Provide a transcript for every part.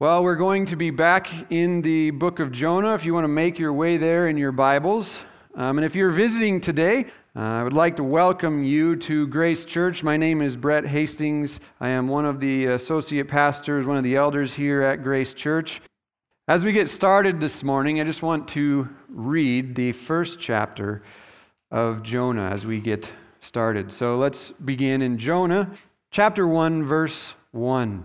Well, we're going to be back in the book of Jonah if you want to make your way there in your Bibles. Um, and if you're visiting today, uh, I would like to welcome you to Grace Church. My name is Brett Hastings. I am one of the associate pastors, one of the elders here at Grace Church. As we get started this morning, I just want to read the first chapter of Jonah as we get started. So let's begin in Jonah chapter 1, verse 1.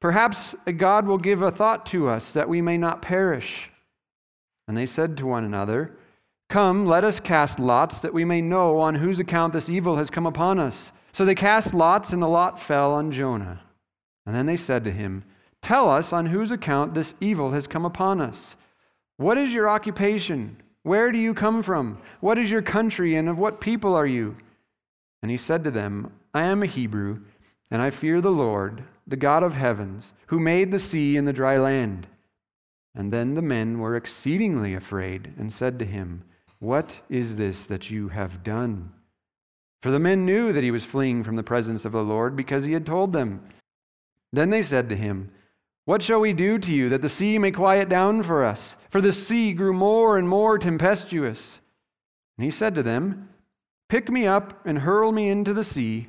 Perhaps God will give a thought to us that we may not perish. And they said to one another, Come, let us cast lots that we may know on whose account this evil has come upon us. So they cast lots, and the lot fell on Jonah. And then they said to him, Tell us on whose account this evil has come upon us. What is your occupation? Where do you come from? What is your country, and of what people are you? And he said to them, I am a Hebrew, and I fear the Lord the God of heavens, who made the sea and the dry land. And then the men were exceedingly afraid and said to him, What is this that you have done? For the men knew that he was fleeing from the presence of the Lord because he had told them. Then they said to him, What shall we do to you that the sea may quiet down for us? For the sea grew more and more tempestuous. And he said to them, Pick me up and hurl me into the sea,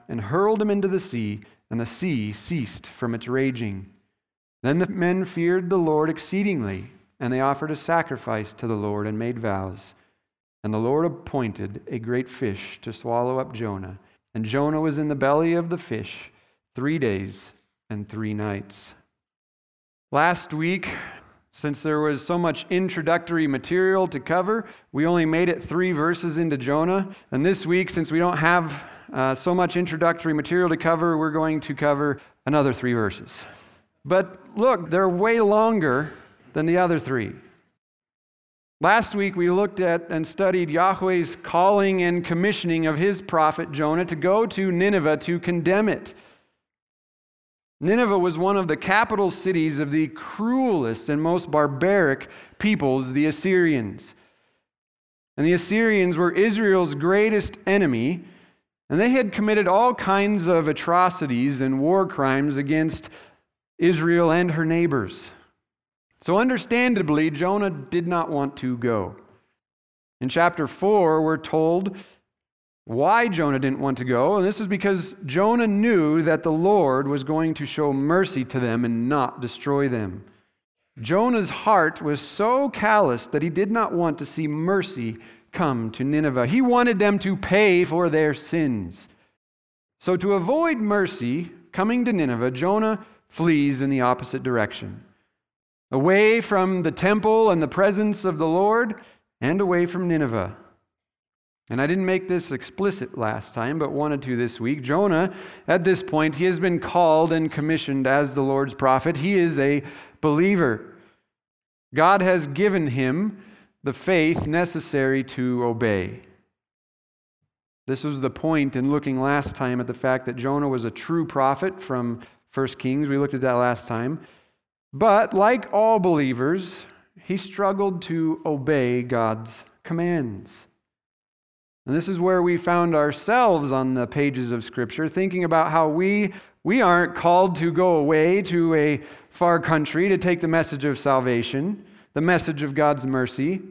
and hurled him into the sea and the sea ceased from its raging. Then the men feared the Lord exceedingly, and they offered a sacrifice to the Lord and made vows. And the Lord appointed a great fish to swallow up Jonah. And Jonah was in the belly of the fish three days and three nights. Last week, since there was so much introductory material to cover, we only made it three verses into Jonah. And this week, since we don't have uh, so much introductory material to cover, we're going to cover another three verses. But look, they're way longer than the other three. Last week, we looked at and studied Yahweh's calling and commissioning of his prophet Jonah to go to Nineveh to condemn it. Nineveh was one of the capital cities of the cruelest and most barbaric peoples, the Assyrians. And the Assyrians were Israel's greatest enemy and they had committed all kinds of atrocities and war crimes against Israel and her neighbors. So, understandably, Jonah did not want to go. In chapter 4, we're told why Jonah didn't want to go, and this is because Jonah knew that the Lord was going to show mercy to them and not destroy them. Jonah's heart was so callous that he did not want to see mercy come to Nineveh. He wanted them to pay for their sins. So, to avoid mercy coming to Nineveh, Jonah flees in the opposite direction away from the temple and the presence of the Lord, and away from Nineveh. And I didn't make this explicit last time, but wanted to this week. Jonah, at this point, he has been called and commissioned as the Lord's prophet. He is a believer. God has given him the faith necessary to obey. This was the point in looking last time at the fact that Jonah was a true prophet from 1 Kings. We looked at that last time. But like all believers, he struggled to obey God's commands. And this is where we found ourselves on the pages of Scripture, thinking about how we, we aren't called to go away to a far country to take the message of salvation, the message of God's mercy,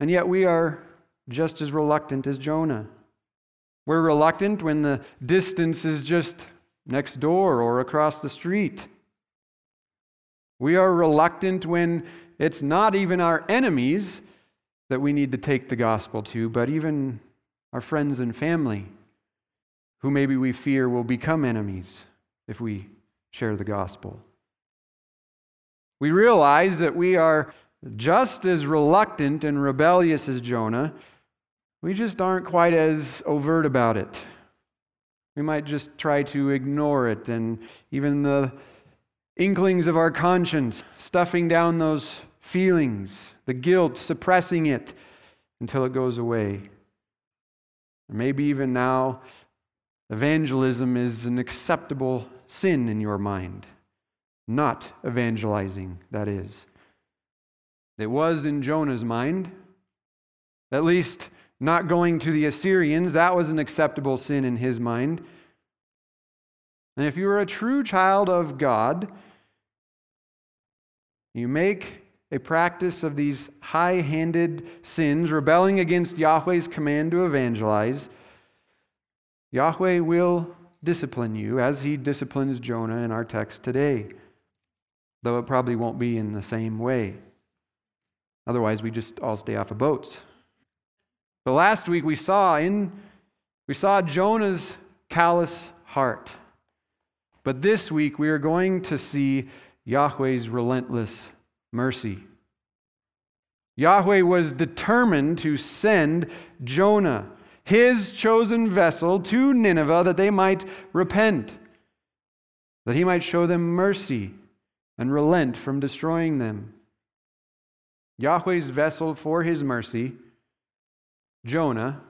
and yet we are just as reluctant as Jonah. We're reluctant when the distance is just next door or across the street. We are reluctant when it's not even our enemies that we need to take the gospel to, but even our friends and family, who maybe we fear will become enemies if we share the gospel. We realize that we are just as reluctant and rebellious as Jonah. We just aren't quite as overt about it. We might just try to ignore it and even the inklings of our conscience, stuffing down those feelings, the guilt, suppressing it until it goes away. Maybe even now, evangelism is an acceptable sin in your mind. Not evangelizing, that is. It was in Jonah's mind. At least not going to the Assyrians, that was an acceptable sin in his mind. And if you are a true child of God, you make a practice of these high handed sins, rebelling against Yahweh's command to evangelize, Yahweh will discipline you as he disciplines Jonah in our text today, though it probably won't be in the same way. Otherwise, we just all stay off of boats. But last week we saw in we saw Jonah's callous heart. But this week we are going to see Yahweh's relentless mercy. Yahweh was determined to send Jonah, his chosen vessel, to Nineveh that they might repent, that he might show them mercy and relent from destroying them. Yahweh's vessel for his mercy Jonah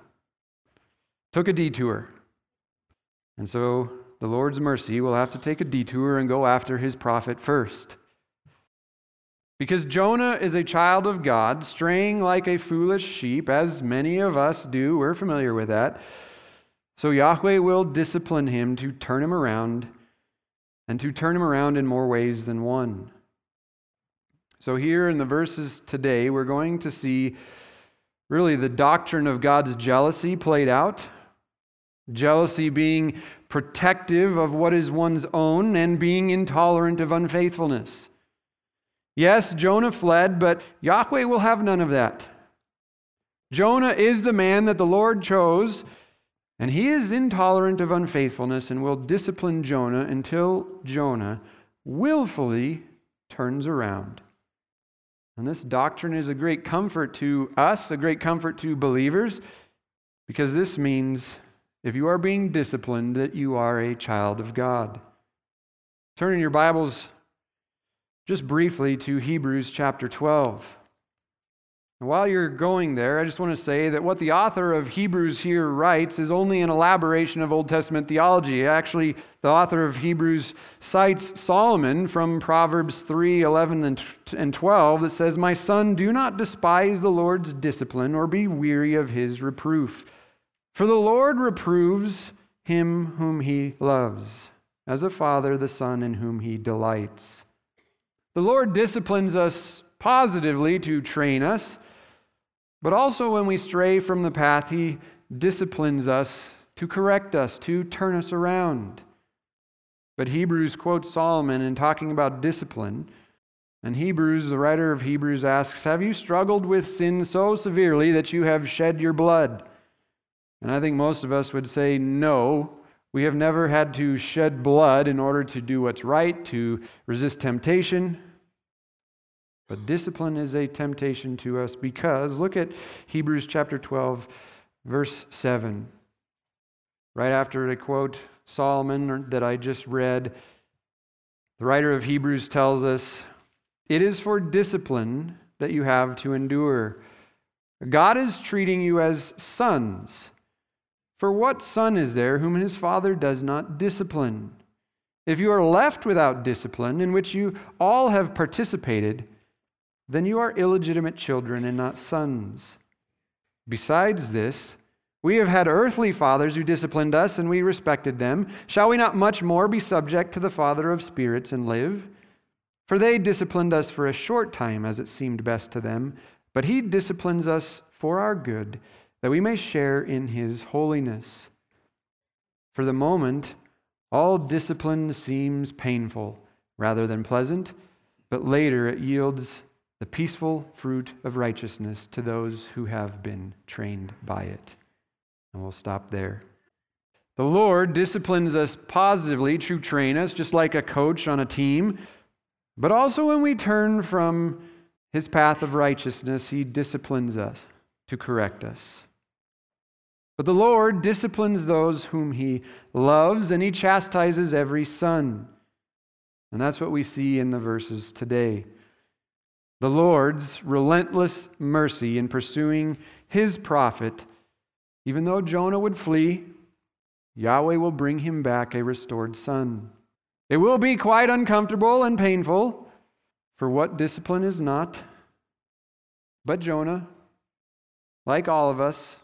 took a detour. And so the Lord's mercy will have to take a detour and go after his prophet first. Because Jonah is a child of God, straying like a foolish sheep, as many of us do. We're familiar with that. So Yahweh will discipline him to turn him around, and to turn him around in more ways than one. So, here in the verses today, we're going to see really the doctrine of God's jealousy played out. Jealousy being protective of what is one's own and being intolerant of unfaithfulness. Yes, Jonah fled, but Yahweh will have none of that. Jonah is the man that the Lord chose, and he is intolerant of unfaithfulness and will discipline Jonah until Jonah willfully turns around. And this doctrine is a great comfort to us, a great comfort to believers, because this means if you are being disciplined, that you are a child of God. Turn in your Bibles just briefly to Hebrews chapter 12. While you're going there, I just want to say that what the author of Hebrews here writes is only an elaboration of Old Testament theology. Actually, the author of Hebrews cites Solomon from Proverbs 3 11 and 12 that says, My son, do not despise the Lord's discipline or be weary of his reproof. For the Lord reproves him whom he loves, as a father the son in whom he delights. The Lord disciplines us positively to train us but also, when we stray from the path, He disciplines us to correct us, to turn us around. But Hebrews quotes Solomon in talking about discipline. And Hebrews, the writer of Hebrews asks, Have you struggled with sin so severely that you have shed your blood? And I think most of us would say, No, we have never had to shed blood in order to do what's right, to resist temptation. But discipline is a temptation to us because look at Hebrews chapter 12, verse 7. Right after I quote Solomon that I just read, the writer of Hebrews tells us, It is for discipline that you have to endure. God is treating you as sons. For what son is there whom his father does not discipline? If you are left without discipline, in which you all have participated, then you are illegitimate children and not sons. Besides this, we have had earthly fathers who disciplined us, and we respected them. Shall we not much more be subject to the Father of spirits and live? For they disciplined us for a short time, as it seemed best to them, but he disciplines us for our good, that we may share in his holiness. For the moment, all discipline seems painful rather than pleasant, but later it yields the peaceful fruit of righteousness to those who have been trained by it. And we'll stop there. The Lord disciplines us positively to train us, just like a coach on a team. But also, when we turn from his path of righteousness, he disciplines us to correct us. But the Lord disciplines those whom he loves, and he chastises every son. And that's what we see in the verses today the Lord's relentless mercy in pursuing his prophet, even though Jonah would flee, Yahweh will bring him back a restored son. It will be quite uncomfortable and painful, for what discipline is not? But Jonah, like all of us,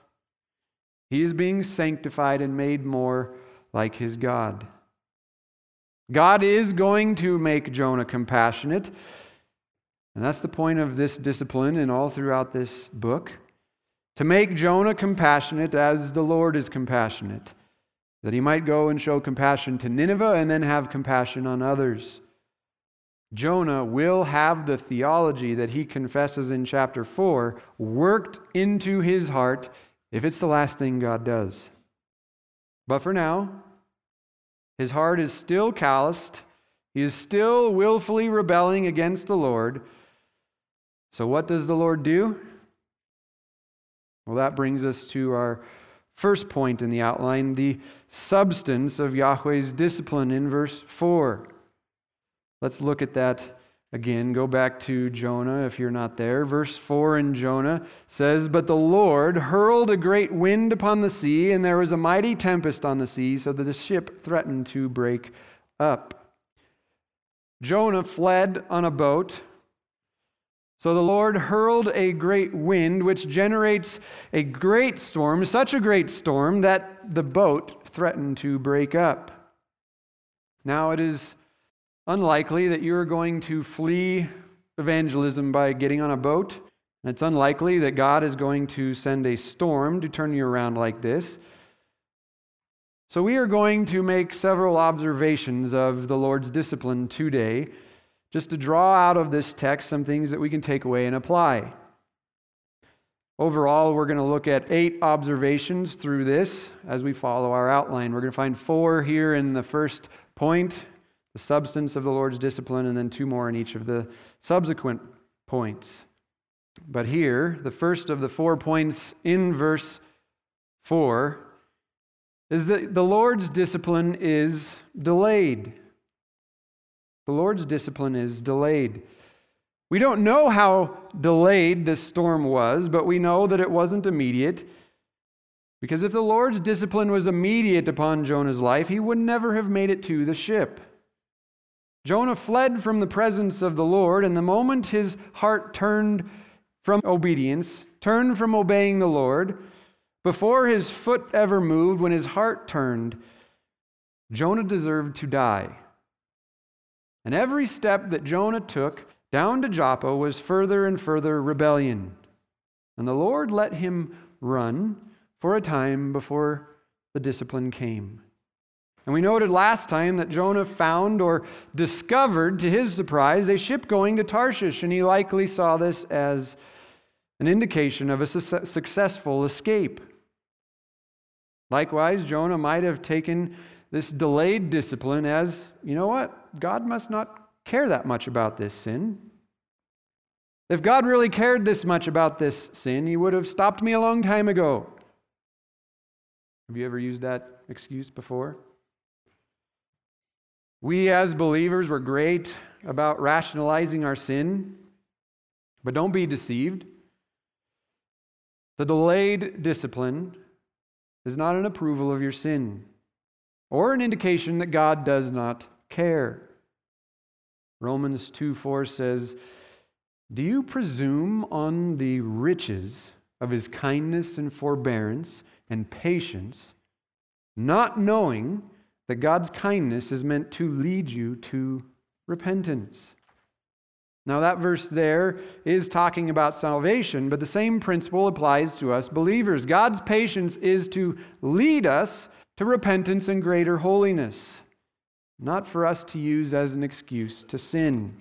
he is being sanctified and made more like his God. God is going to make Jonah compassionate. And that's the point of this discipline and all throughout this book to make Jonah compassionate as the Lord is compassionate, that he might go and show compassion to Nineveh and then have compassion on others. Jonah will have the theology that he confesses in chapter 4 worked into his heart if it's the last thing God does. But for now, his heart is still calloused. He is still willfully rebelling against the Lord. So, what does the Lord do? Well, that brings us to our first point in the outline the substance of Yahweh's discipline in verse 4. Let's look at that again. Go back to Jonah if you're not there. Verse 4 in Jonah says, But the Lord hurled a great wind upon the sea, and there was a mighty tempest on the sea, so that the ship threatened to break up. Jonah fled on a boat so the Lord hurled a great wind, which generates a great storm, such a great storm that the boat threatened to break up. Now it is unlikely that you're going to flee evangelism by getting on a boat. It's unlikely that God is going to send a storm to turn you around like this. So, we are going to make several observations of the Lord's discipline today just to draw out of this text some things that we can take away and apply. Overall, we're going to look at eight observations through this as we follow our outline. We're going to find four here in the first point, the substance of the Lord's discipline, and then two more in each of the subsequent points. But here, the first of the four points in verse 4 is that the Lord's discipline is delayed. The Lord's discipline is delayed. We don't know how delayed this storm was, but we know that it wasn't immediate. Because if the Lord's discipline was immediate upon Jonah's life, he would never have made it to the ship. Jonah fled from the presence of the Lord, and the moment his heart turned from obedience, turned from obeying the Lord, before his foot ever moved, when his heart turned, Jonah deserved to die. And every step that Jonah took down to Joppa was further and further rebellion. And the Lord let him run for a time before the discipline came. And we noted last time that Jonah found or discovered, to his surprise, a ship going to Tarshish, and he likely saw this as an indication of a su- successful escape. Likewise, Jonah might have taken this delayed discipline as, you know what? God must not care that much about this sin. If God really cared this much about this sin, He would have stopped me a long time ago. Have you ever used that excuse before? We as believers were great about rationalizing our sin, but don't be deceived. The delayed discipline is not an approval of your sin or an indication that God does not care. Romans 2 4 says, Do you presume on the riches of his kindness and forbearance and patience, not knowing that God's kindness is meant to lead you to repentance. Now, that verse there is talking about salvation, but the same principle applies to us believers. God's patience is to lead us to repentance and greater holiness, not for us to use as an excuse to sin.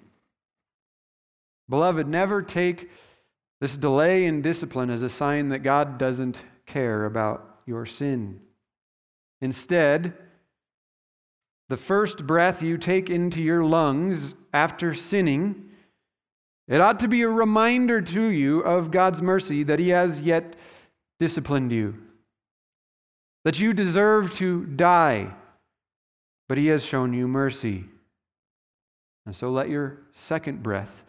Beloved, never take this delay in discipline as a sign that God doesn't care about your sin. Instead, the first breath you take into your lungs after sinning, it ought to be a reminder to you of God's mercy that He has yet disciplined you, that you deserve to die, but He has shown you mercy. And so let your second breath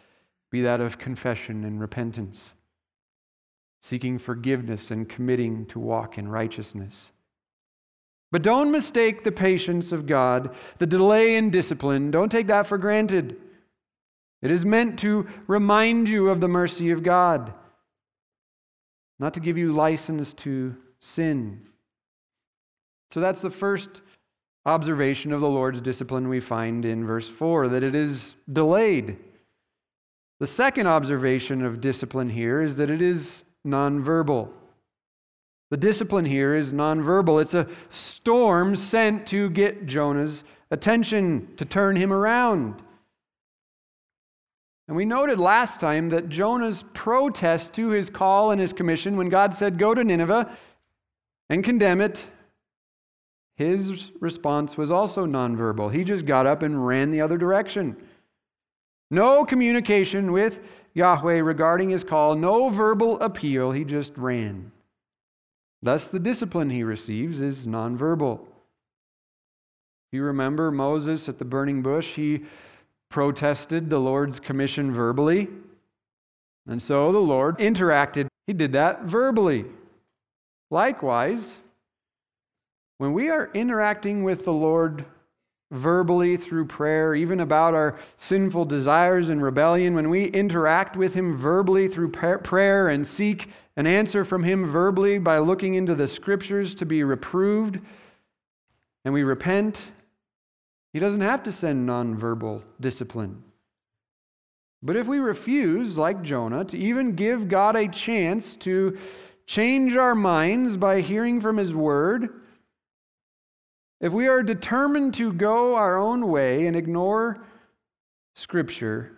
be that of confession and repentance, seeking forgiveness and committing to walk in righteousness. But don't mistake the patience of God, the delay in discipline. Don't take that for granted. It is meant to remind you of the mercy of God, not to give you license to sin. So that's the first observation of the Lord's discipline we find in verse 4 that it is delayed. The second observation of discipline here is that it is nonverbal. The discipline here is nonverbal. It's a storm sent to get Jonah's attention, to turn him around. And we noted last time that Jonah's protest to his call and his commission, when God said, Go to Nineveh and condemn it, his response was also nonverbal. He just got up and ran the other direction. No communication with Yahweh regarding his call, no verbal appeal. He just ran. Thus, the discipline he receives is nonverbal. You remember Moses at the burning bush? He protested the Lord's commission verbally. And so the Lord interacted. He did that verbally. Likewise, when we are interacting with the Lord verbally through prayer, even about our sinful desires and rebellion, when we interact with Him verbally through prayer and seek an answer from Him verbally by looking into the Scriptures to be reproved, and we repent, He doesn't have to send nonverbal discipline. But if we refuse, like Jonah, to even give God a chance to change our minds by hearing from His Word, if we are determined to go our own way and ignore Scripture,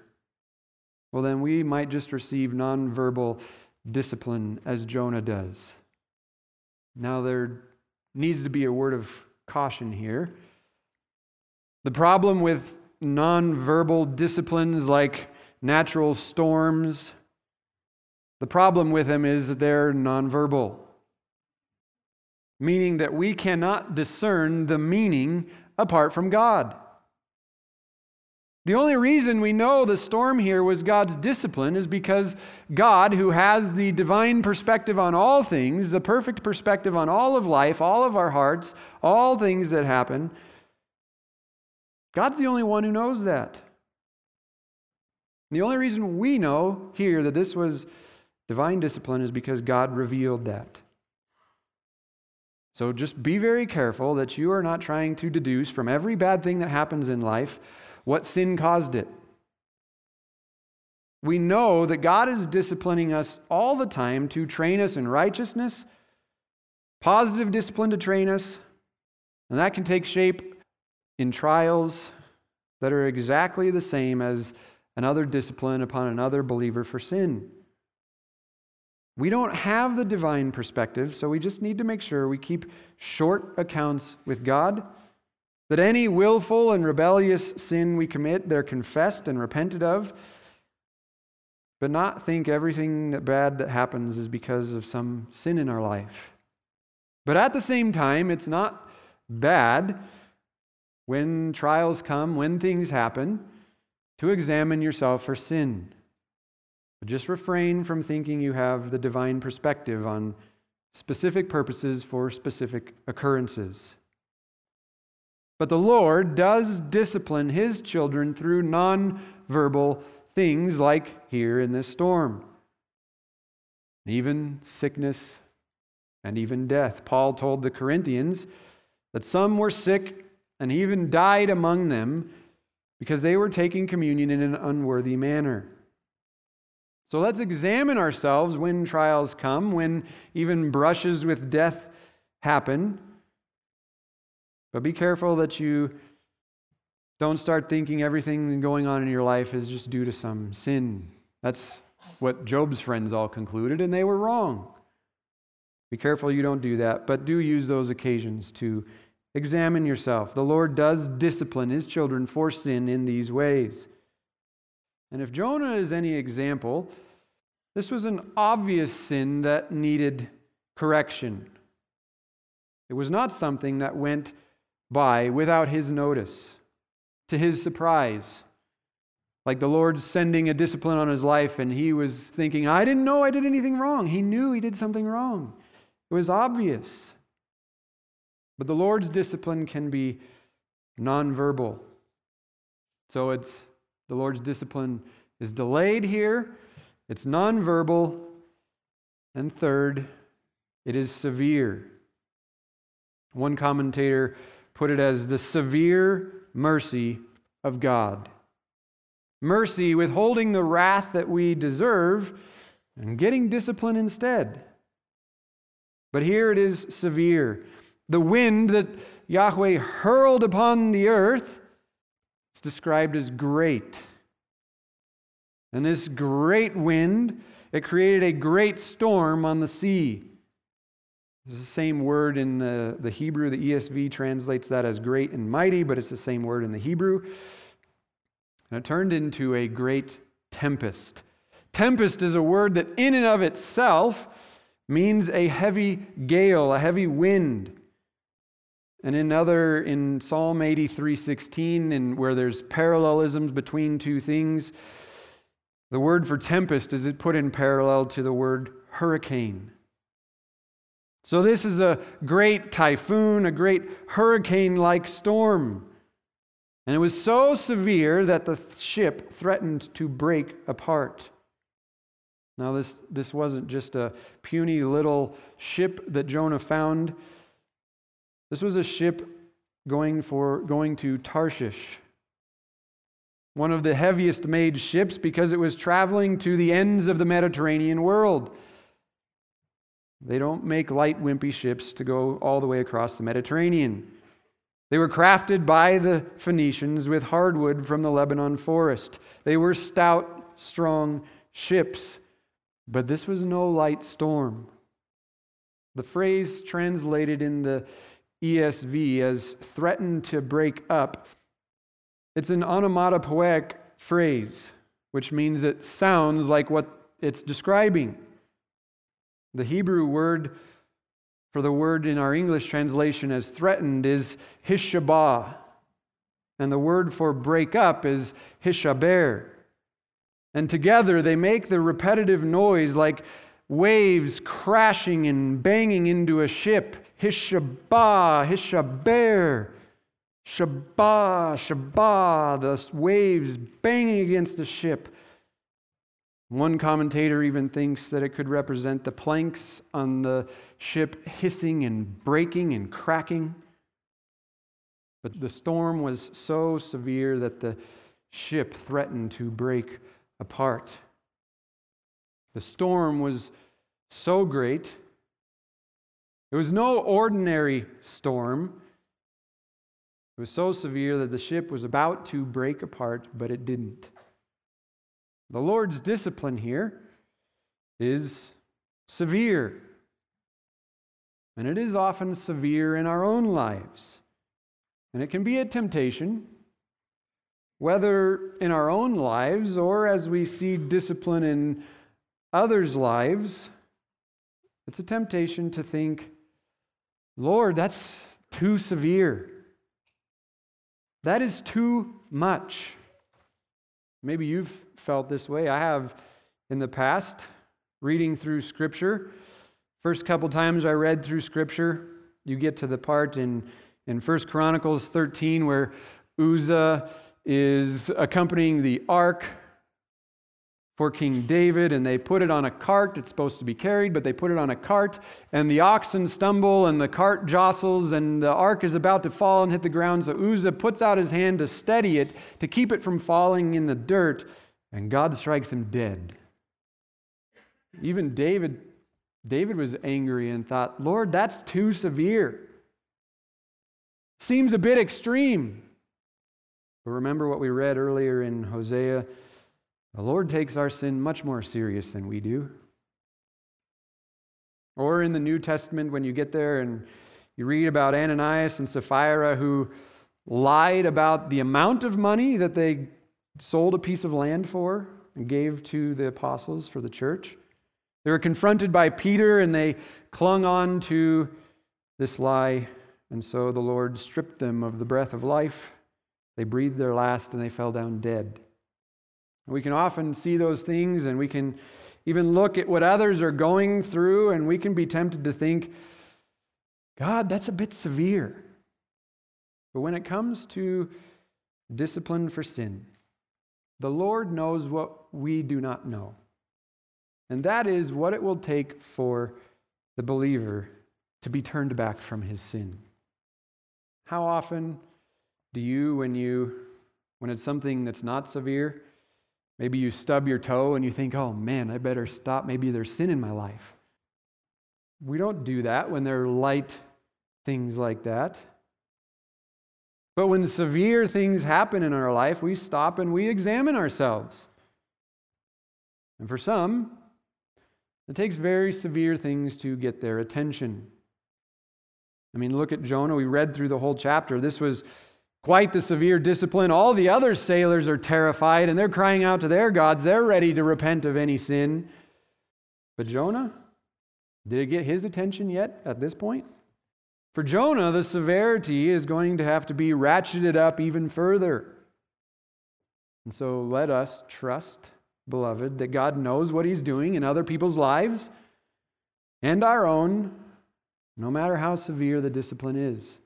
well, then we might just receive nonverbal discipline as Jonah does. Now, there needs to be a word of caution here. The problem with nonverbal disciplines like natural storms, the problem with them is that they're nonverbal meaning that we cannot discern the meaning apart from God. The only reason we know the storm here was God's discipline is because God, who has the divine perspective on all things, the perfect perspective on all of life, all of our hearts, all things that happen, God's the only one who knows that. The only reason we know here that this was divine discipline is because God revealed that. So just be very careful that you are not trying to deduce from every bad thing that happens in life what sin caused it. We know that God is disciplining us all the time to train us in righteousness, positive discipline to train us, and that can take shape in trials that are exactly the same as another discipline upon another believer for sin. We don't have the divine perspective, so we just need to make sure we keep short accounts with God. That any willful and rebellious sin we commit, they're confessed and repented of, but not think everything that bad that happens is because of some sin in our life. But at the same time, it's not bad when trials come, when things happen, to examine yourself for sin. Just refrain from thinking you have the divine perspective on specific purposes for specific occurrences. But the Lord does discipline his children through nonverbal things like here in this storm. even sickness, and even death. Paul told the Corinthians that some were sick and even died among them because they were taking communion in an unworthy manner. So let's examine ourselves when trials come, when even brushes with death happen. But be careful that you don't start thinking everything going on in your life is just due to some sin. That's what Job's friends all concluded, and they were wrong. Be careful you don't do that, but do use those occasions to examine yourself. The Lord does discipline his children for sin in these ways. And if Jonah is any example, this was an obvious sin that needed correction. It was not something that went by without his notice, to his surprise. Like the Lord sending a discipline on his life, and he was thinking, I didn't know I did anything wrong. He knew he did something wrong. It was obvious. But the Lord's discipline can be nonverbal. So it's the Lord's discipline is delayed here, it's nonverbal, and third, it is severe. One commentator put it as the severe mercy of God. Mercy withholding the wrath that we deserve and getting discipline instead. But here it is severe. The wind that Yahweh hurled upon the earth is described as great. And this great wind, it created a great storm on the sea. It's the same word in the, the Hebrew. The ESV translates that as great and mighty, but it's the same word in the Hebrew. And it turned into a great tempest. Tempest is a word that, in and of itself, means a heavy gale, a heavy wind. And in other in Psalm 83:16 and where there's parallelisms between two things, the word for tempest is it put in parallel to the word hurricane. So this is a great typhoon, a great hurricane-like storm. And it was so severe that the ship threatened to break apart. Now, this, this wasn't just a puny little ship that Jonah found. This was a ship going, for, going to Tarshish, one of the heaviest made ships because it was traveling to the ends of the Mediterranean world. They don't make light, wimpy ships to go all the way across the Mediterranean. They were crafted by the Phoenicians with hardwood from the Lebanon forest. They were stout, strong ships. But this was no light storm. The phrase translated in the ESV as threatened to break up, it's an onomatopoeic phrase, which means it sounds like what it's describing. The Hebrew word for the word in our English translation as threatened is hishabah, and the word for break up is hishaber. And together they make the repetitive noise like waves crashing and banging into a ship. Hishabah, hishaber, shabah, shabah, the waves banging against the ship. One commentator even thinks that it could represent the planks on the ship hissing and breaking and cracking. But the storm was so severe that the ship threatened to break apart. The storm was so great. It was no ordinary storm. It was so severe that the ship was about to break apart, but it didn't. The Lord's discipline here is severe. And it is often severe in our own lives. And it can be a temptation, whether in our own lives or as we see discipline in others' lives. It's a temptation to think, Lord, that's too severe. That is too much. Maybe you've felt this way. I have in the past, reading through Scripture. First couple times I read through Scripture, you get to the part in, in 1 Chronicles 13 where Uzzah is accompanying the ark for King David, and they put it on a cart. It's supposed to be carried, but they put it on a cart, and the oxen stumble, and the cart jostles, and the ark is about to fall and hit the ground. So Uzzah puts out his hand to steady it, to keep it from falling in the dirt, and God strikes him dead. Even David, David was angry and thought, Lord, that's too severe. Seems a bit extreme. But remember what we read earlier in Hosea the Lord takes our sin much more serious than we do. Or in the New Testament, when you get there and you read about Ananias and Sapphira who lied about the amount of money that they sold a piece of land for and gave to the apostles for the church. They were confronted by Peter and they clung on to this lie, and so the Lord stripped them of the breath of life. They breathed their last and they fell down dead. We can often see those things and we can even look at what others are going through and we can be tempted to think, God, that's a bit severe. But when it comes to discipline for sin, the Lord knows what we do not know. And that is what it will take for the believer to be turned back from his sin. How often do you, when you when it's something that's not severe, Maybe you stub your toe and you think, oh man, I better stop. Maybe there's sin in my life. We don't do that when there are light things like that. But when severe things happen in our life, we stop and we examine ourselves. And for some, it takes very severe things to get their attention. I mean, look at Jonah. We read through the whole chapter. This was Quite the severe discipline. All the other sailors are terrified and they're crying out to their gods. They're ready to repent of any sin. But Jonah, did it get his attention yet at this point? For Jonah, the severity is going to have to be ratcheted up even further. And so let us trust, beloved, that God knows what He's doing in other people's lives and our own, no matter how severe the discipline is.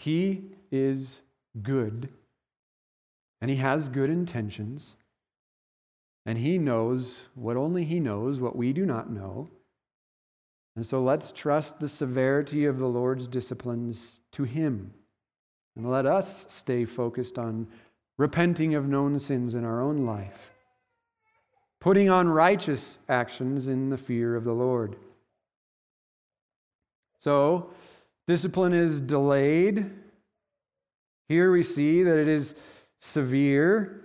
He is good, and He has good intentions, and He knows what only He knows, what we do not know. And so let's trust the severity of the Lord's disciplines to Him. And let us stay focused on repenting of known sins in our own life, putting on righteous actions in the fear of the Lord. So, Discipline is delayed. Here we see that it is severe.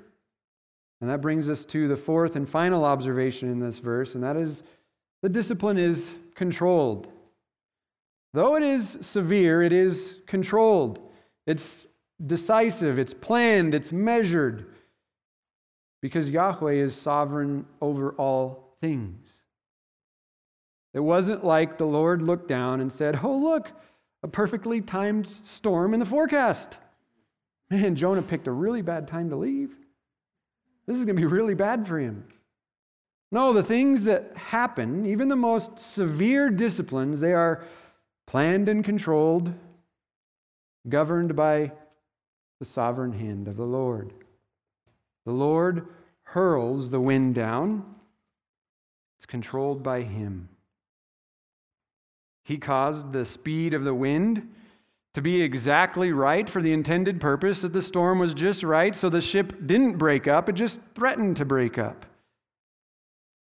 And that brings us to the fourth and final observation in this verse, and that is the discipline is controlled. Though it is severe, it is controlled. It's decisive, it's planned, it's measured, because Yahweh is sovereign over all things. It wasn't like the Lord looked down and said, Oh, look, a perfectly timed storm in the forecast. Man, Jonah picked a really bad time to leave. This is going to be really bad for him. No, the things that happen, even the most severe disciplines, they are planned and controlled, governed by the sovereign hand of the Lord. The Lord hurls the wind down, it's controlled by Him. He caused the speed of the wind to be exactly right for the intended purpose, that the storm was just right, so the ship didn't break up, it just threatened to break up.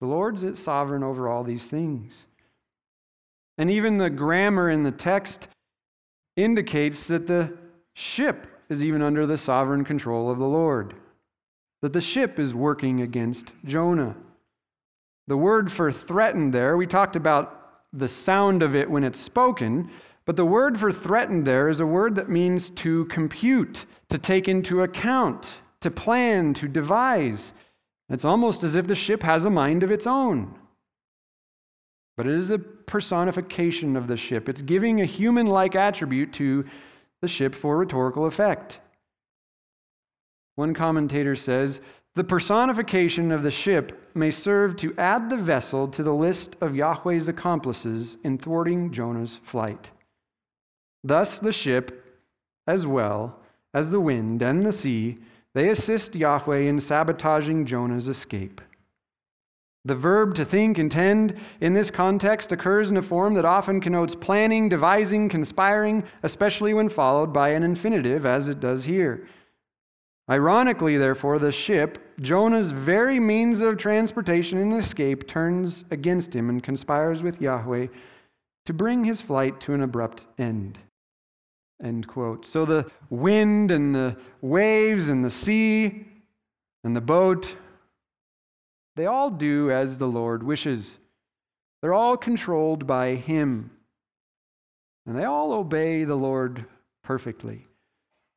The Lord's sovereign over all these things. And even the grammar in the text indicates that the ship is even under the sovereign control of the Lord, that the ship is working against Jonah. The word for threatened there, we talked about the sound of it when it's spoken. But the word for threatened there is a word that means to compute, to take into account, to plan, to devise. It's almost as if the ship has a mind of its own. But it is a personification of the ship. It's giving a human like attribute to the ship for rhetorical effect. One commentator says the personification of the ship may serve to add the vessel to the list of Yahweh's accomplices in thwarting Jonah's flight. Thus, the ship, as well as the wind and the sea, they assist Yahweh in sabotaging Jonah's escape. The verb to think, intend, in this context occurs in a form that often connotes planning, devising, conspiring, especially when followed by an infinitive, as it does here. Ironically, therefore, the ship, Jonah's very means of transportation and escape, turns against him and conspires with Yahweh to bring his flight to an abrupt end. End quote. So the wind and the waves and the sea and the boat they all do as the Lord wishes. They're all controlled by Him. And they all obey the Lord perfectly.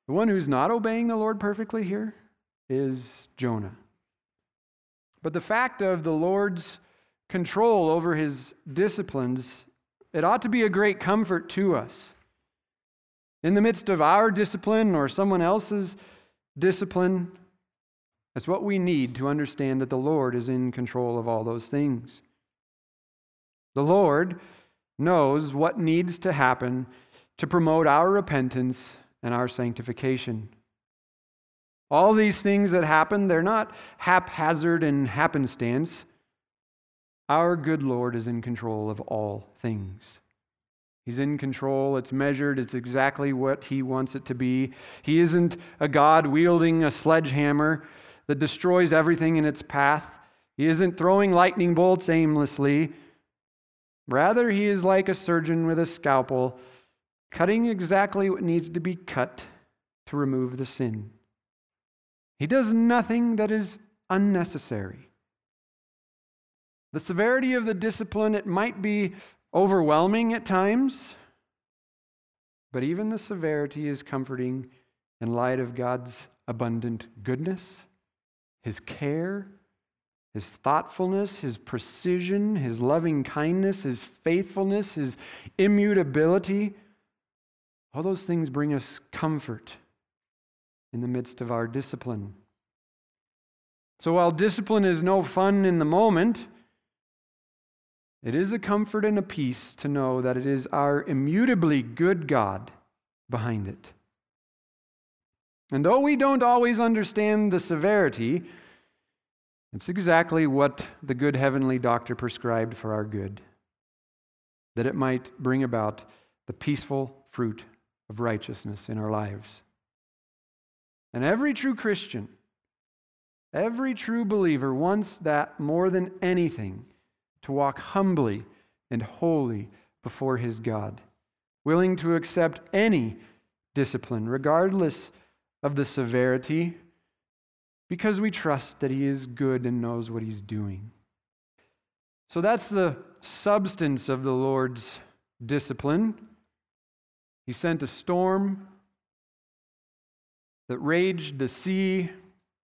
The one who's not obeying the Lord perfectly here is Jonah. But the fact of the Lord's control over his disciplines, it ought to be a great comfort to us. In the midst of our discipline or someone else's discipline, that's what we need to understand that the Lord is in control of all those things. The Lord knows what needs to happen to promote our repentance and our sanctification. All these things that happen, they're not haphazard and happenstance. Our good Lord is in control of all things. He's in control. It's measured. It's exactly what He wants it to be. He isn't a God wielding a sledgehammer that destroys everything in its path. He isn't throwing lightning bolts aimlessly. Rather, he is like a surgeon with a scalpel, cutting exactly what needs to be cut to remove the sin. He does nothing that is unnecessary. The severity of the discipline, it might be overwhelming at times, but even the severity is comforting in light of God's abundant goodness his care, his thoughtfulness, his precision, his loving kindness, his faithfulness, his immutability. All those things bring us comfort in the midst of our discipline. So while discipline is no fun in the moment, it is a comfort and a peace to know that it is our immutably good God behind it. And though we don't always understand the severity, it's exactly what the good heavenly doctor prescribed for our good, that it might bring about the peaceful fruit of righteousness in our lives. And every true Christian, every true believer wants that more than anything to walk humbly and holy before his God, willing to accept any discipline, regardless of the severity because we trust that He is good and knows what He's doing. So that's the substance of the Lord's discipline. He sent a storm that raged the sea.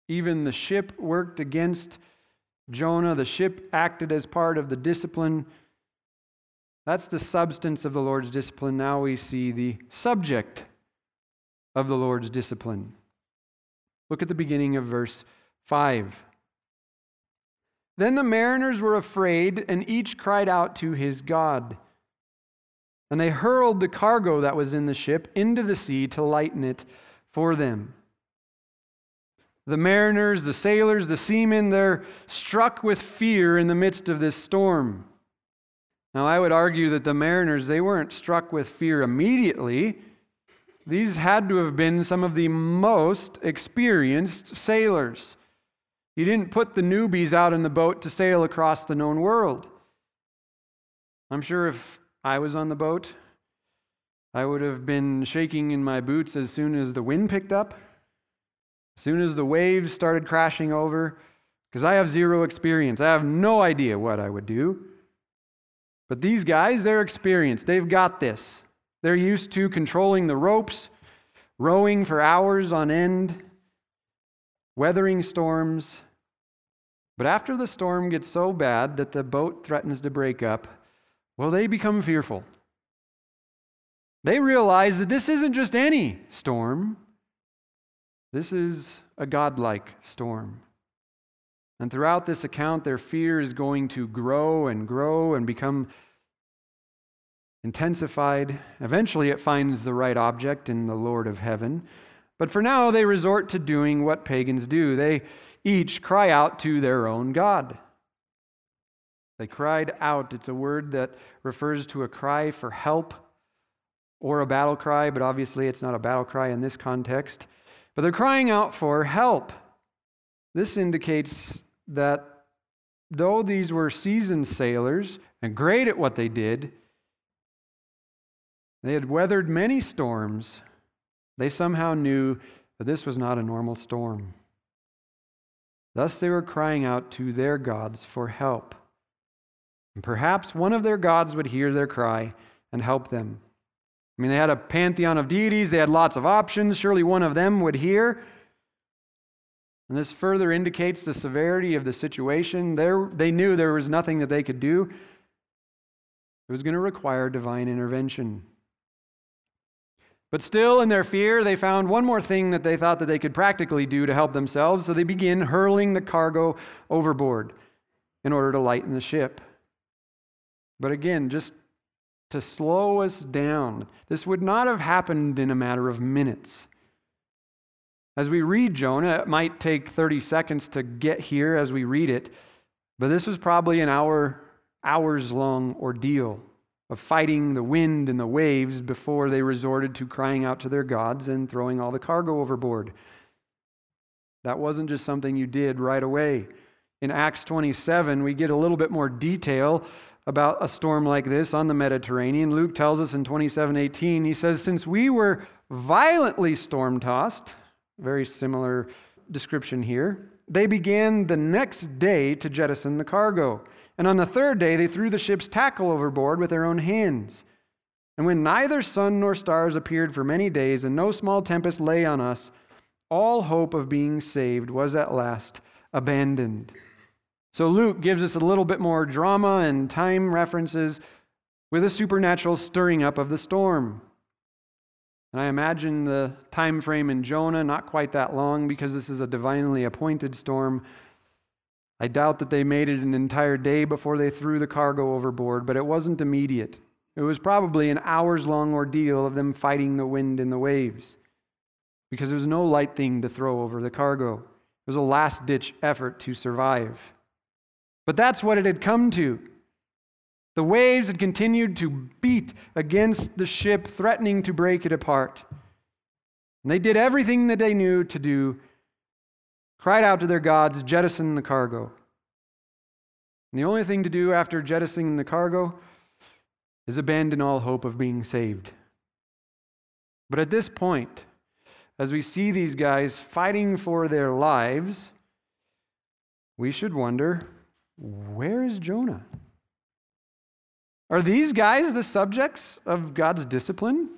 Even the ship worked against Jonah. The ship acted as part of the discipline. That's the substance of the Lord's discipline. Now we see the subject of the Lord's discipline. Look at the beginning of verse 5. Then the mariners were afraid, and each cried out to his God. And they hurled the cargo that was in the ship into the sea to lighten it for them. The mariners, the sailors, the seamen, they're struck with fear in the midst of this storm. Now, I would argue that the mariners, they weren't struck with fear immediately. These had to have been some of the most experienced sailors. You didn't put the newbies out in the boat to sail across the known world. I'm sure if I was on the boat, I would have been shaking in my boots as soon as the wind picked up, as soon as the waves started crashing over, because I have zero experience. I have no idea what I would do. But these guys, they're experienced. They've got this. They're used to controlling the ropes, rowing for hours on end, weathering storms. But after the storm gets so bad that the boat threatens to break up, well, they become fearful. They realize that this isn't just any storm, this is a godlike storm. And throughout this account, their fear is going to grow and grow and become intensified. Eventually, it finds the right object in the Lord of heaven. But for now, they resort to doing what pagans do. They each cry out to their own God. They cried out. It's a word that refers to a cry for help or a battle cry, but obviously it's not a battle cry in this context. But they're crying out for help. This indicates that though these were seasoned sailors and great at what they did, they had weathered many storms. They somehow knew that this was not a normal storm. Thus, they were crying out to their gods for help. And perhaps one of their gods would hear their cry and help them. I mean, they had a pantheon of deities, they had lots of options. Surely one of them would hear. And this further indicates the severity of the situation. There, they knew there was nothing that they could do, it was going to require divine intervention. But still, in their fear, they found one more thing that they thought that they could practically do to help themselves, so they begin hurling the cargo overboard in order to lighten the ship. But again, just to slow us down, this would not have happened in a matter of minutes. As we read Jonah, it might take 30 seconds to get here as we read it, but this was probably an hour, hours long ordeal of fighting the wind and the waves before they resorted to crying out to their gods and throwing all the cargo overboard. That wasn't just something you did right away. In Acts 27, we get a little bit more detail about a storm like this on the Mediterranean. Luke tells us in 27:18, he says, "Since we were violently storm tossed, very similar description here. They began the next day to jettison the cargo. And on the third day, they threw the ship's tackle overboard with their own hands. And when neither sun nor stars appeared for many days, and no small tempest lay on us, all hope of being saved was at last abandoned. So Luke gives us a little bit more drama and time references with a supernatural stirring up of the storm. And I imagine the time frame in Jonah not quite that long because this is a divinely appointed storm. I doubt that they made it an entire day before they threw the cargo overboard, but it wasn't immediate. It was probably an hours long ordeal of them fighting the wind and the waves because it was no light thing to throw over the cargo. It was a last ditch effort to survive. But that's what it had come to. The waves had continued to beat against the ship, threatening to break it apart. And they did everything that they knew to do, cried out to their gods, jettison the cargo. And the only thing to do after jettisoning the cargo is abandon all hope of being saved. But at this point, as we see these guys fighting for their lives, we should wonder where is Jonah? Are these guys the subjects of God's discipline?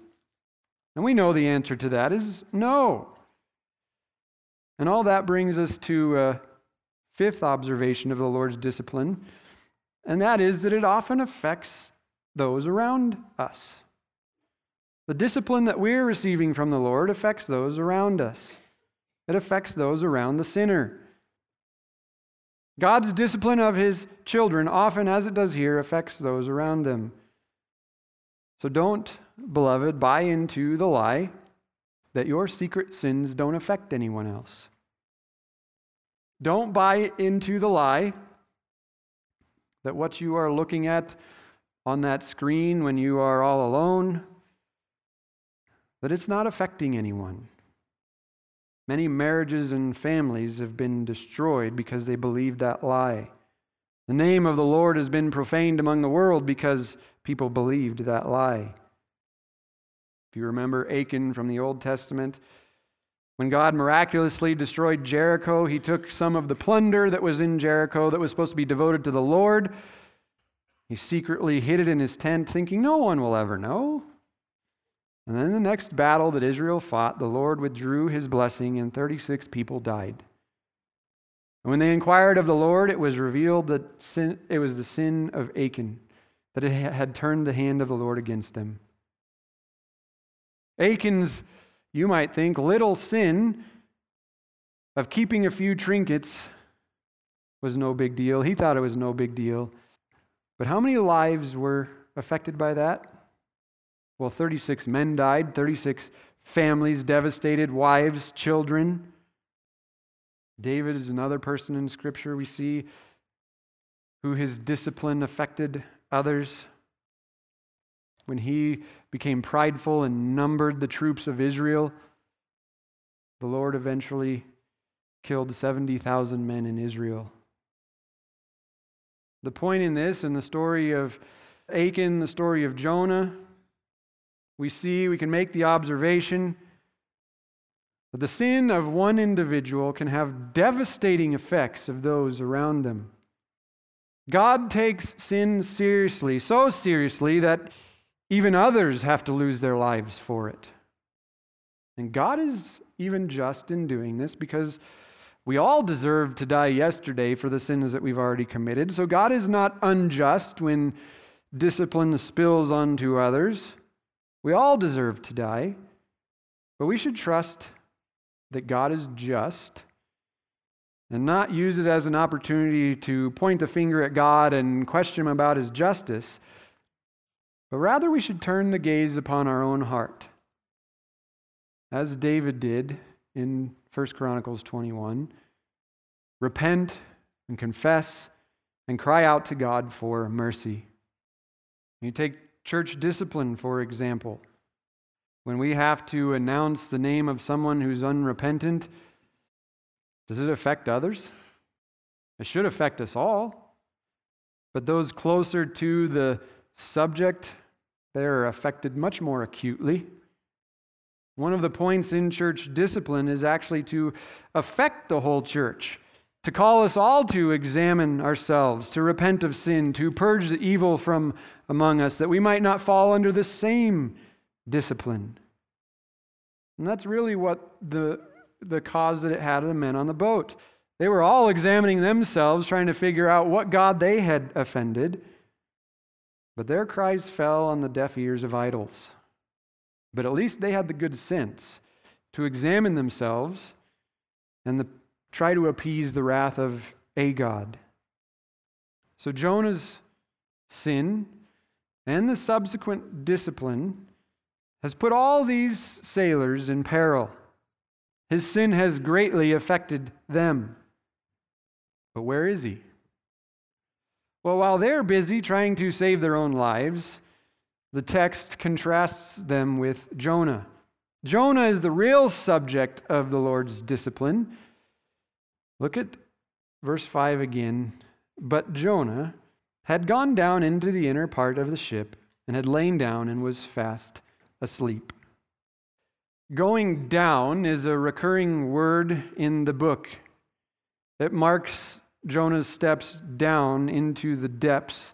And we know the answer to that is no. And all that brings us to a fifth observation of the Lord's discipline, and that is that it often affects those around us. The discipline that we're receiving from the Lord affects those around us, it affects those around the sinner. God's discipline of his children, often as it does here, affects those around them. So don't, beloved, buy into the lie that your secret sins don't affect anyone else. Don't buy into the lie that what you are looking at on that screen when you are all alone that it's not affecting anyone. Many marriages and families have been destroyed because they believed that lie. The name of the Lord has been profaned among the world because people believed that lie. If you remember Achan from the Old Testament, when God miraculously destroyed Jericho, he took some of the plunder that was in Jericho that was supposed to be devoted to the Lord. He secretly hid it in his tent, thinking no one will ever know. And then the next battle that Israel fought, the Lord withdrew his blessing, and 36 people died. And when they inquired of the Lord, it was revealed that sin, it was the sin of Achan, that it had turned the hand of the Lord against them. Achan's, you might think, little sin of keeping a few trinkets was no big deal. He thought it was no big deal. But how many lives were affected by that? Well, 36 men died, 36 families devastated, wives, children. David is another person in Scripture we see who his discipline affected others. When he became prideful and numbered the troops of Israel, the Lord eventually killed 70,000 men in Israel. The point in this, in the story of Achan, the story of Jonah, we see, we can make the observation that the sin of one individual can have devastating effects of those around them. God takes sin seriously, so seriously that even others have to lose their lives for it. And God is even just in doing this because we all deserve to die yesterday for the sins that we've already committed. So God is not unjust when discipline spills onto others. We all deserve to die. But we should trust that God is just and not use it as an opportunity to point the finger at God and question him about his justice, but rather we should turn the gaze upon our own heart. As David did in 1 Chronicles 21, repent and confess and cry out to God for mercy. You take church discipline, for example. When we have to announce the name of someone who's unrepentant, does it affect others? It should affect us all. But those closer to the subject, they're affected much more acutely. One of the points in church discipline is actually to affect the whole church, to call us all to examine ourselves, to repent of sin, to purge the evil from among us, that we might not fall under the same discipline. And that's really what the the cause that it had of the men on the boat. They were all examining themselves, trying to figure out what God they had offended. But their cries fell on the deaf ears of idols. But at least they had the good sense to examine themselves and the, try to appease the wrath of a God. So Jonah's sin and the subsequent discipline has put all these sailors in peril. His sin has greatly affected them. But where is he? Well, while they're busy trying to save their own lives, the text contrasts them with Jonah. Jonah is the real subject of the Lord's discipline. Look at verse 5 again. But Jonah had gone down into the inner part of the ship and had lain down and was fast asleep. Going down is a recurring word in the book. It marks Jonah's steps down into the depths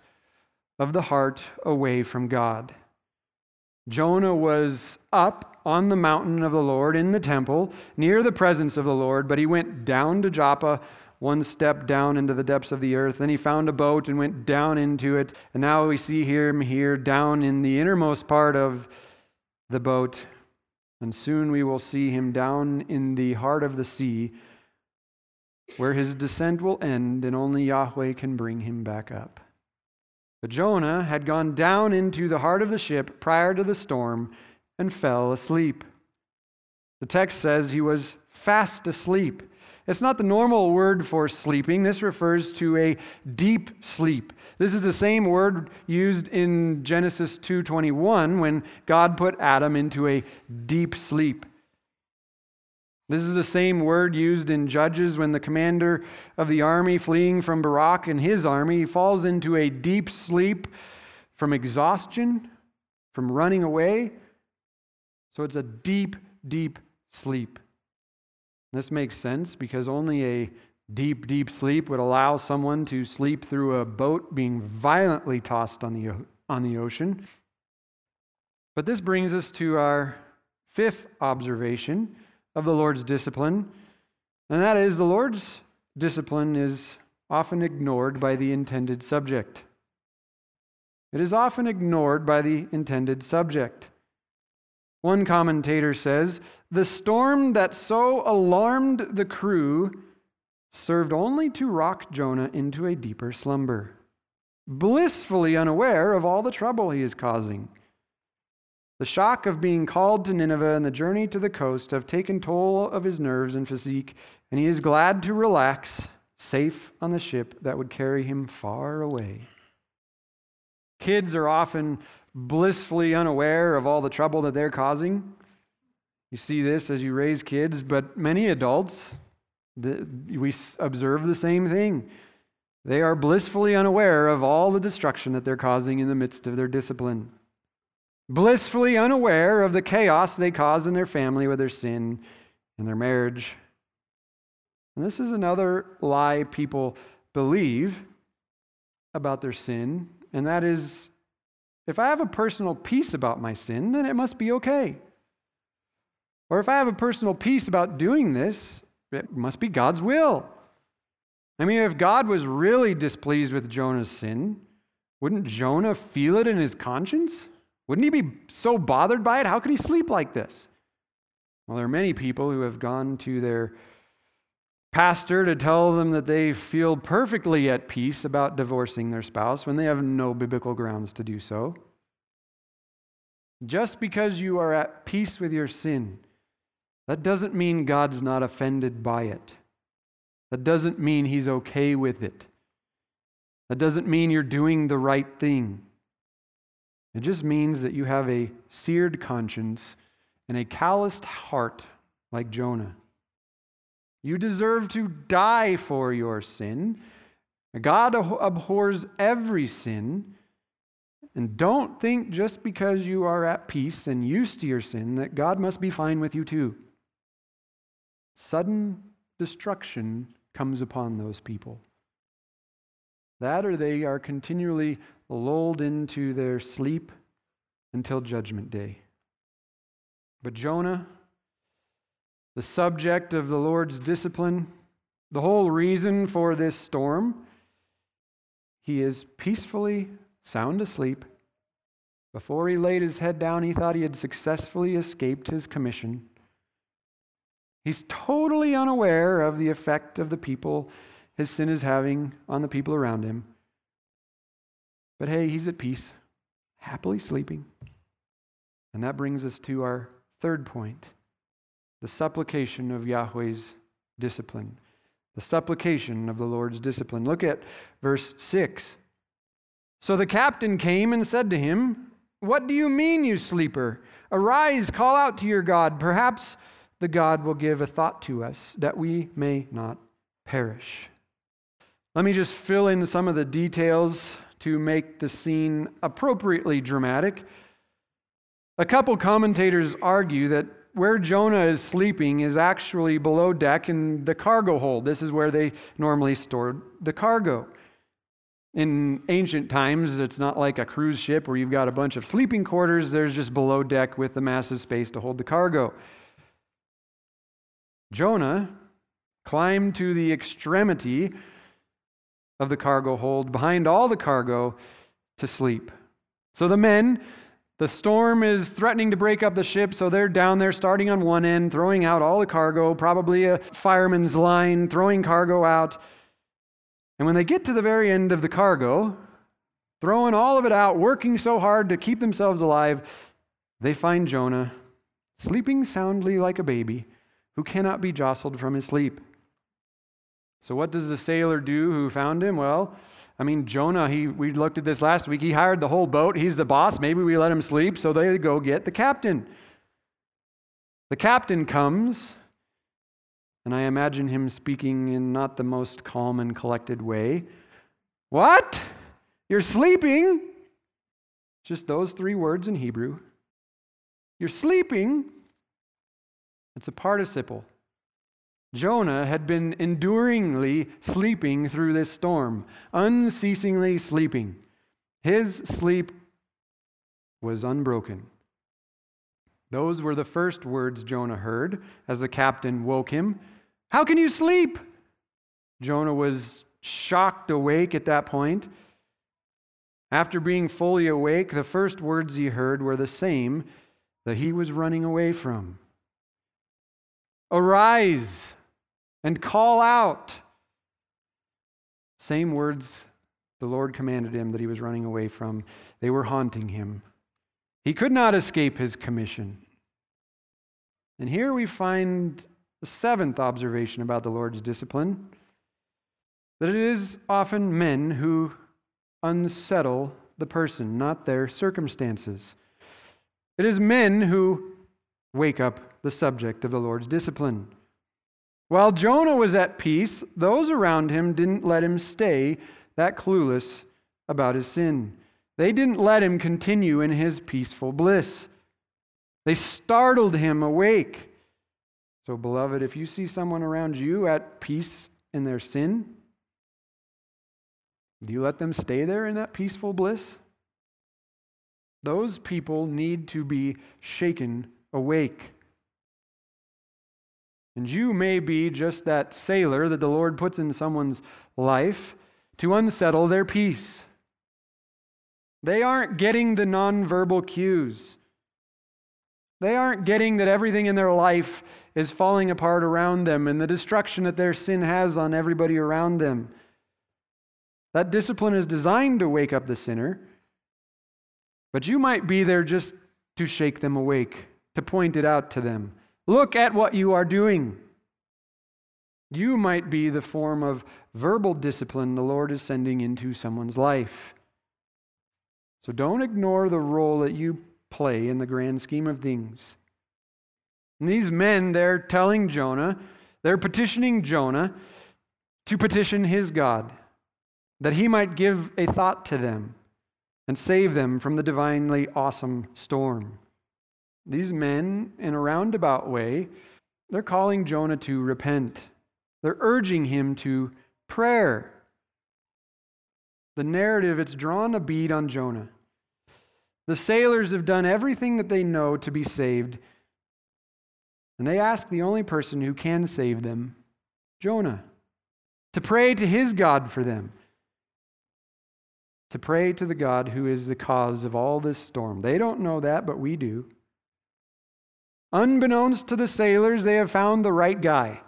of the heart away from God. Jonah was up on the mountain of the Lord in the temple, near the presence of the Lord, but he went down to Joppa, one step down into the depths of the earth. Then he found a boat and went down into it. And now we see him here down in the innermost part of the boat and soon we will see him down in the heart of the sea, where his descent will end, and only Yahweh can bring him back up. But Jonah had gone down into the heart of the ship prior to the storm and fell asleep. The text says he was fast asleep. It's not the normal word for sleeping. This refers to a deep sleep. This is the same word used in Genesis 2:21 when God put Adam into a deep sleep. This is the same word used in Judges when the commander of the army fleeing from Barak and his army falls into a deep sleep from exhaustion, from running away. So it's a deep, deep sleep. This makes sense because only a deep, deep sleep would allow someone to sleep through a boat being violently tossed on the, on the ocean. But this brings us to our fifth observation of the Lord's discipline, and that is the Lord's discipline is often ignored by the intended subject. It is often ignored by the intended subject. One commentator says the storm that so alarmed the crew served only to rock Jonah into a deeper slumber, blissfully unaware of all the trouble he is causing. The shock of being called to Nineveh and the journey to the coast have taken toll of his nerves and physique, and he is glad to relax, safe on the ship that would carry him far away. Kids are often blissfully unaware of all the trouble that they're causing. You see this as you raise kids, but many adults, we observe the same thing. They are blissfully unaware of all the destruction that they're causing in the midst of their discipline blissfully unaware of the chaos they cause in their family with their sin and their marriage. And this is another lie people believe about their sin, and that is if I have a personal peace about my sin, then it must be okay. Or if I have a personal peace about doing this, it must be God's will. I mean, if God was really displeased with Jonah's sin, wouldn't Jonah feel it in his conscience? Wouldn't he be so bothered by it? How could he sleep like this? Well, there are many people who have gone to their pastor to tell them that they feel perfectly at peace about divorcing their spouse when they have no biblical grounds to do so. Just because you are at peace with your sin, that doesn't mean God's not offended by it. That doesn't mean he's okay with it. That doesn't mean you're doing the right thing. It just means that you have a seared conscience and a calloused heart like Jonah. You deserve to die for your sin. God abhors every sin. And don't think just because you are at peace and used to your sin that God must be fine with you too. Sudden destruction comes upon those people. That or they are continually lulled into their sleep until Judgment Day. But Jonah, the subject of the Lord's discipline, the whole reason for this storm, he is peacefully sound asleep. Before he laid his head down, he thought he had successfully escaped his commission. He's totally unaware of the effect of the people his sin is having on the people around him. But hey, he's at peace, happily sleeping. And that brings us to our third point the supplication of Yahweh's discipline. The supplication of the Lord's discipline. Look at verse 6. So the captain came and said to him, What do you mean, you sleeper? Arise, call out to your God. Perhaps the God will give a thought to us that we may not perish. Let me just fill in some of the details to make the scene appropriately dramatic. A couple commentators argue that where Jonah is sleeping is actually below deck in the cargo hold. This is where they normally stored the cargo. In ancient times, it's not like a cruise ship where you've got a bunch of sleeping quarters. There's just below deck with the massive space to hold the cargo. Jonah climbed to the extremity of the cargo hold, behind all the cargo, to sleep. So the men, the storm is threatening to break up the ship, so they're down there starting on one end, throwing out all the cargo, probably a fireman's line, throwing cargo out. And when they get to the very end of the cargo, throwing all of it out, working so hard to keep themselves alive, they find Jonah sleeping soundly like a baby who cannot be jostled from his sleep. So, what does the sailor do who found him? Well, I mean, Jonah, he, we looked at this last week. He hired the whole boat. He's the boss. Maybe we let him sleep. So they go get the captain. The captain comes, and I imagine him speaking in not the most calm and collected way. What? You're sleeping? Just those three words in Hebrew. You're sleeping? It's a participle. Jonah had been enduringly sleeping through this storm, unceasingly sleeping. His sleep was unbroken. Those were the first words Jonah heard as the captain woke him. How can you sleep? Jonah was shocked awake at that point. After being fully awake, the first words he heard were the same that he was running away from Arise, and call out. Same words the Lord commanded him that he was running away from. They were haunting him. He could not escape his commission. And here we find the seventh observation about the Lord's discipline that it is often men who unsettle the person, not their circumstances. It is men who wake up the subject of the Lord's discipline. While Jonah was at peace, those around him didn't let him stay that clueless about his sin. They didn't let him continue in his peaceful bliss. They startled him awake. So, beloved, if you see someone around you at peace in their sin, do you let them stay there in that peaceful bliss? Those people need to be shaken awake. And you may be just that sailor that the Lord puts in someone's life to unsettle their peace. They aren't getting the nonverbal cues. They aren't getting that everything in their life is falling apart around them and the destruction that their sin has on everybody around them. That discipline is designed to wake up the sinner, but you might be there just to shake them awake, to point it out to them. Look at what you are doing. You might be the form of verbal discipline the Lord is sending into someone's life. So don't ignore the role that you play in the grand scheme of things. And these men, they're telling Jonah, they're petitioning Jonah to petition his God, that he might give a thought to them and save them from the divinely awesome storm. These men, in a roundabout way, they're calling Jonah to repent. They're urging him to prayer. The narrative, it's drawn a bead on Jonah. The sailors have done everything that they know to be saved, and they ask the only person who can save them, Jonah, to pray to his God for them, to pray to the God who is the cause of all this storm. They don't know that, but we do. Unbeknownst to the sailors, they have found the right guy.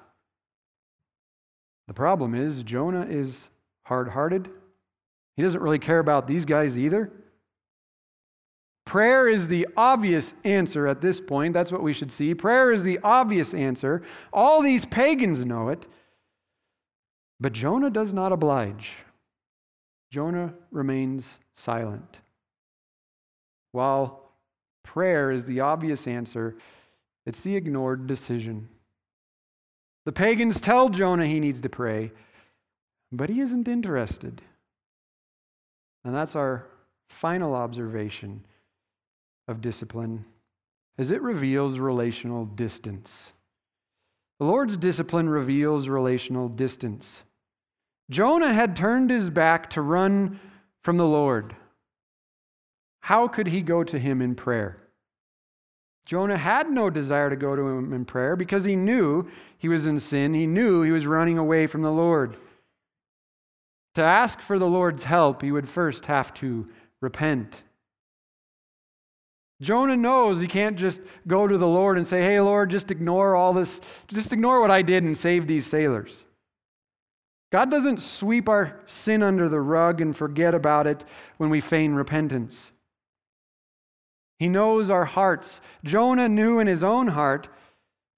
The problem is, Jonah is hard hearted. He doesn't really care about these guys either. Prayer is the obvious answer at this point. That's what we should see. Prayer is the obvious answer. All these pagans know it. But Jonah does not oblige. Jonah remains silent. While prayer is the obvious answer, it's the ignored decision. The pagans tell Jonah he needs to pray, but he isn't interested. And that's our final observation of discipline as it reveals relational distance. The Lord's discipline reveals relational distance. Jonah had turned his back to run from the Lord. How could he go to him in prayer? Jonah had no desire to go to him in prayer because he knew he was in sin. He knew he was running away from the Lord. To ask for the Lord's help, he would first have to repent. Jonah knows he can't just go to the Lord and say, Hey, Lord, just ignore all this, just ignore what I did and save these sailors. God doesn't sweep our sin under the rug and forget about it when we feign repentance. He knows our hearts. Jonah knew in his own heart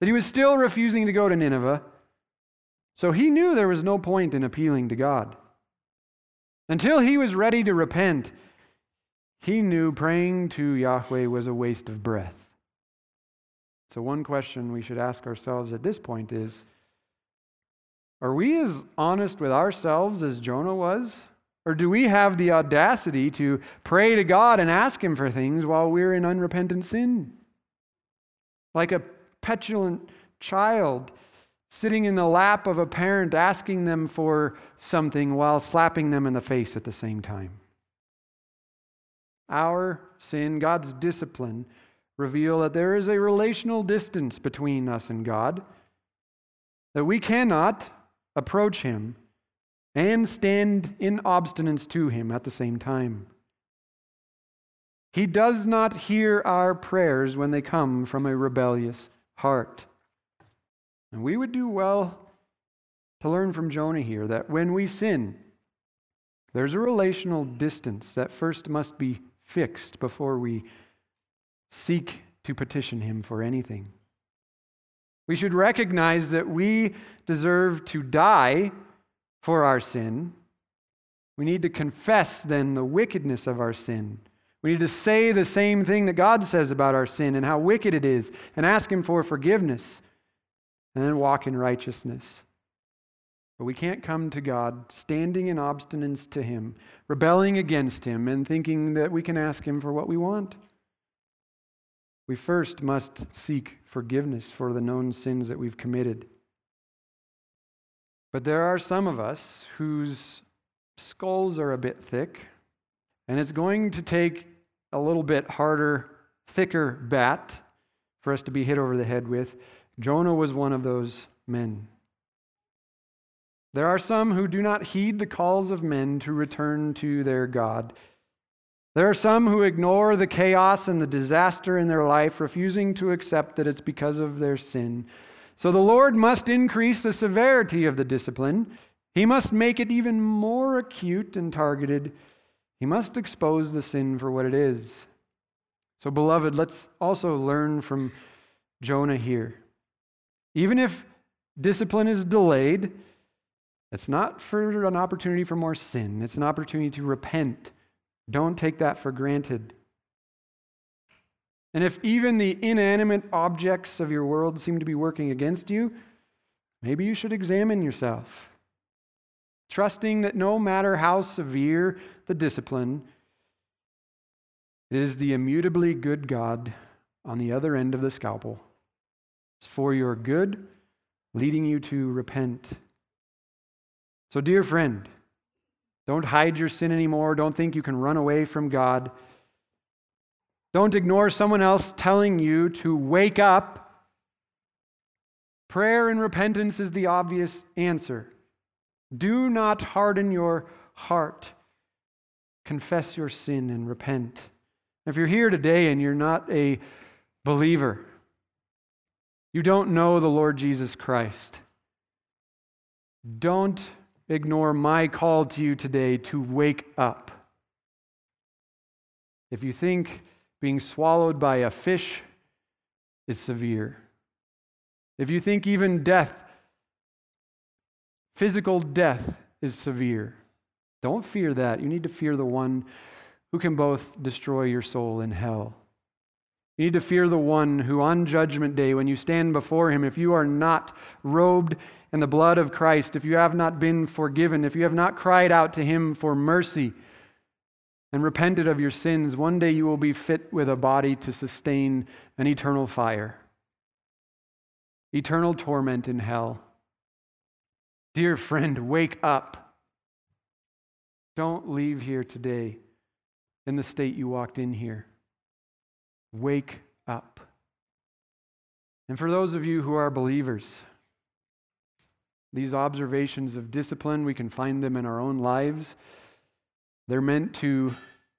that he was still refusing to go to Nineveh, so he knew there was no point in appealing to God. Until he was ready to repent, he knew praying to Yahweh was a waste of breath. So, one question we should ask ourselves at this point is Are we as honest with ourselves as Jonah was? Or do we have the audacity to pray to God and ask Him for things while we're in unrepentant sin? Like a petulant child sitting in the lap of a parent asking them for something while slapping them in the face at the same time. Our sin, God's discipline, reveal that there is a relational distance between us and God, that we cannot approach Him and stand in obstinance to Him at the same time. He does not hear our prayers when they come from a rebellious heart. And we would do well to learn from Jonah here that when we sin, there's a relational distance that first must be fixed before we seek to petition him for anything. We should recognize that we deserve to die for our sin. We need to confess then the wickedness of our sin. We need to say the same thing that God says about our sin and how wicked it is and ask Him for forgiveness and then walk in righteousness. But we can't come to God standing in obstinance to Him, rebelling against Him, and thinking that we can ask Him for what we want. We first must seek forgiveness for the known sins that we've committed. But there are some of us whose skulls are a bit thick, and it's going to take a little bit harder, thicker bat for us to be hit over the head with. Jonah was one of those men. There are some who do not heed the calls of men to return to their God. There are some who ignore the chaos and the disaster in their life, refusing to accept that it's because of their sin. So the Lord must increase the severity of the discipline. He must make it even more acute and targeted. He must expose the sin for what it is. So, beloved, let's also learn from Jonah here. Even if discipline is delayed, it's not for an opportunity for more sin, it's an opportunity to repent don't take that for granted. And if even the inanimate objects of your world seem to be working against you, maybe you should examine yourself. Trusting that no matter how severe the discipline, it is the immutably good God on the other end of the scalpel. It's for your good, leading you to repent. So, dear friend, don't hide your sin anymore. Don't think you can run away from God. Don't ignore someone else telling you to wake up. Prayer and repentance is the obvious answer. Do not harden your heart. Confess your sin and repent. If you're here today and you're not a believer, you don't know the Lord Jesus Christ, don't ignore my call to you today to wake up. If you think being swallowed by a fish is severe, if you think even death, physical death, is severe, don't fear that. You need to fear the one who can both destroy your soul in hell. You need to fear the one who, on Judgment Day, when you stand before him, if you are not robed in the blood of Christ, if you have not been forgiven, if you have not cried out to him for mercy and repented of your sins, one day you will be fit with a body to sustain an eternal fire, eternal torment in hell. Dear friend, wake up. Don't leave here today in the state you walked in here. Wake up. And for those of you who are believers, these observations of discipline, we can find them in our own lives. They're meant to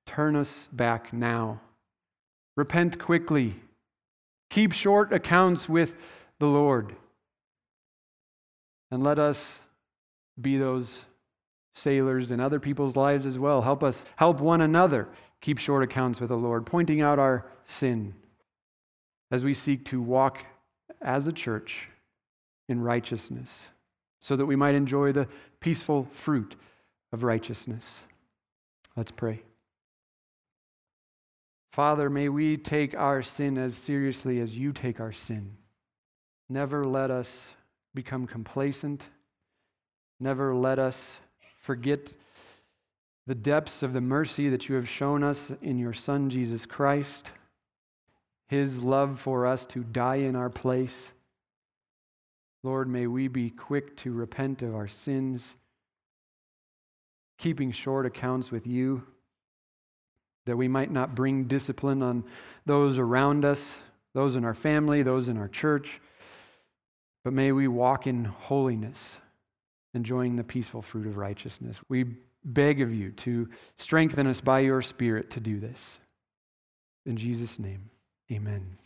turn us back now. Repent quickly. Keep short accounts with the Lord. And let us be those sailors in other people's lives as well. Help us help one another keep short accounts with the Lord, pointing out our sin as we seek to walk as a church in righteousness so that we might enjoy the peaceful fruit of righteousness. Let's pray. Father, may we take our sin as seriously as you take our sin. Never let us become complacent. Never let us forget the depths of the mercy that you have shown us in your Son, Jesus Christ, his love for us to die in our place. Lord, may we be quick to repent of our sins, keeping short accounts with you, that we might not bring discipline on those around us, those in our family, those in our church, but may we walk in holiness, enjoying the peaceful fruit of righteousness. We beg of you to strengthen us by your Spirit to do this. In Jesus' name, amen.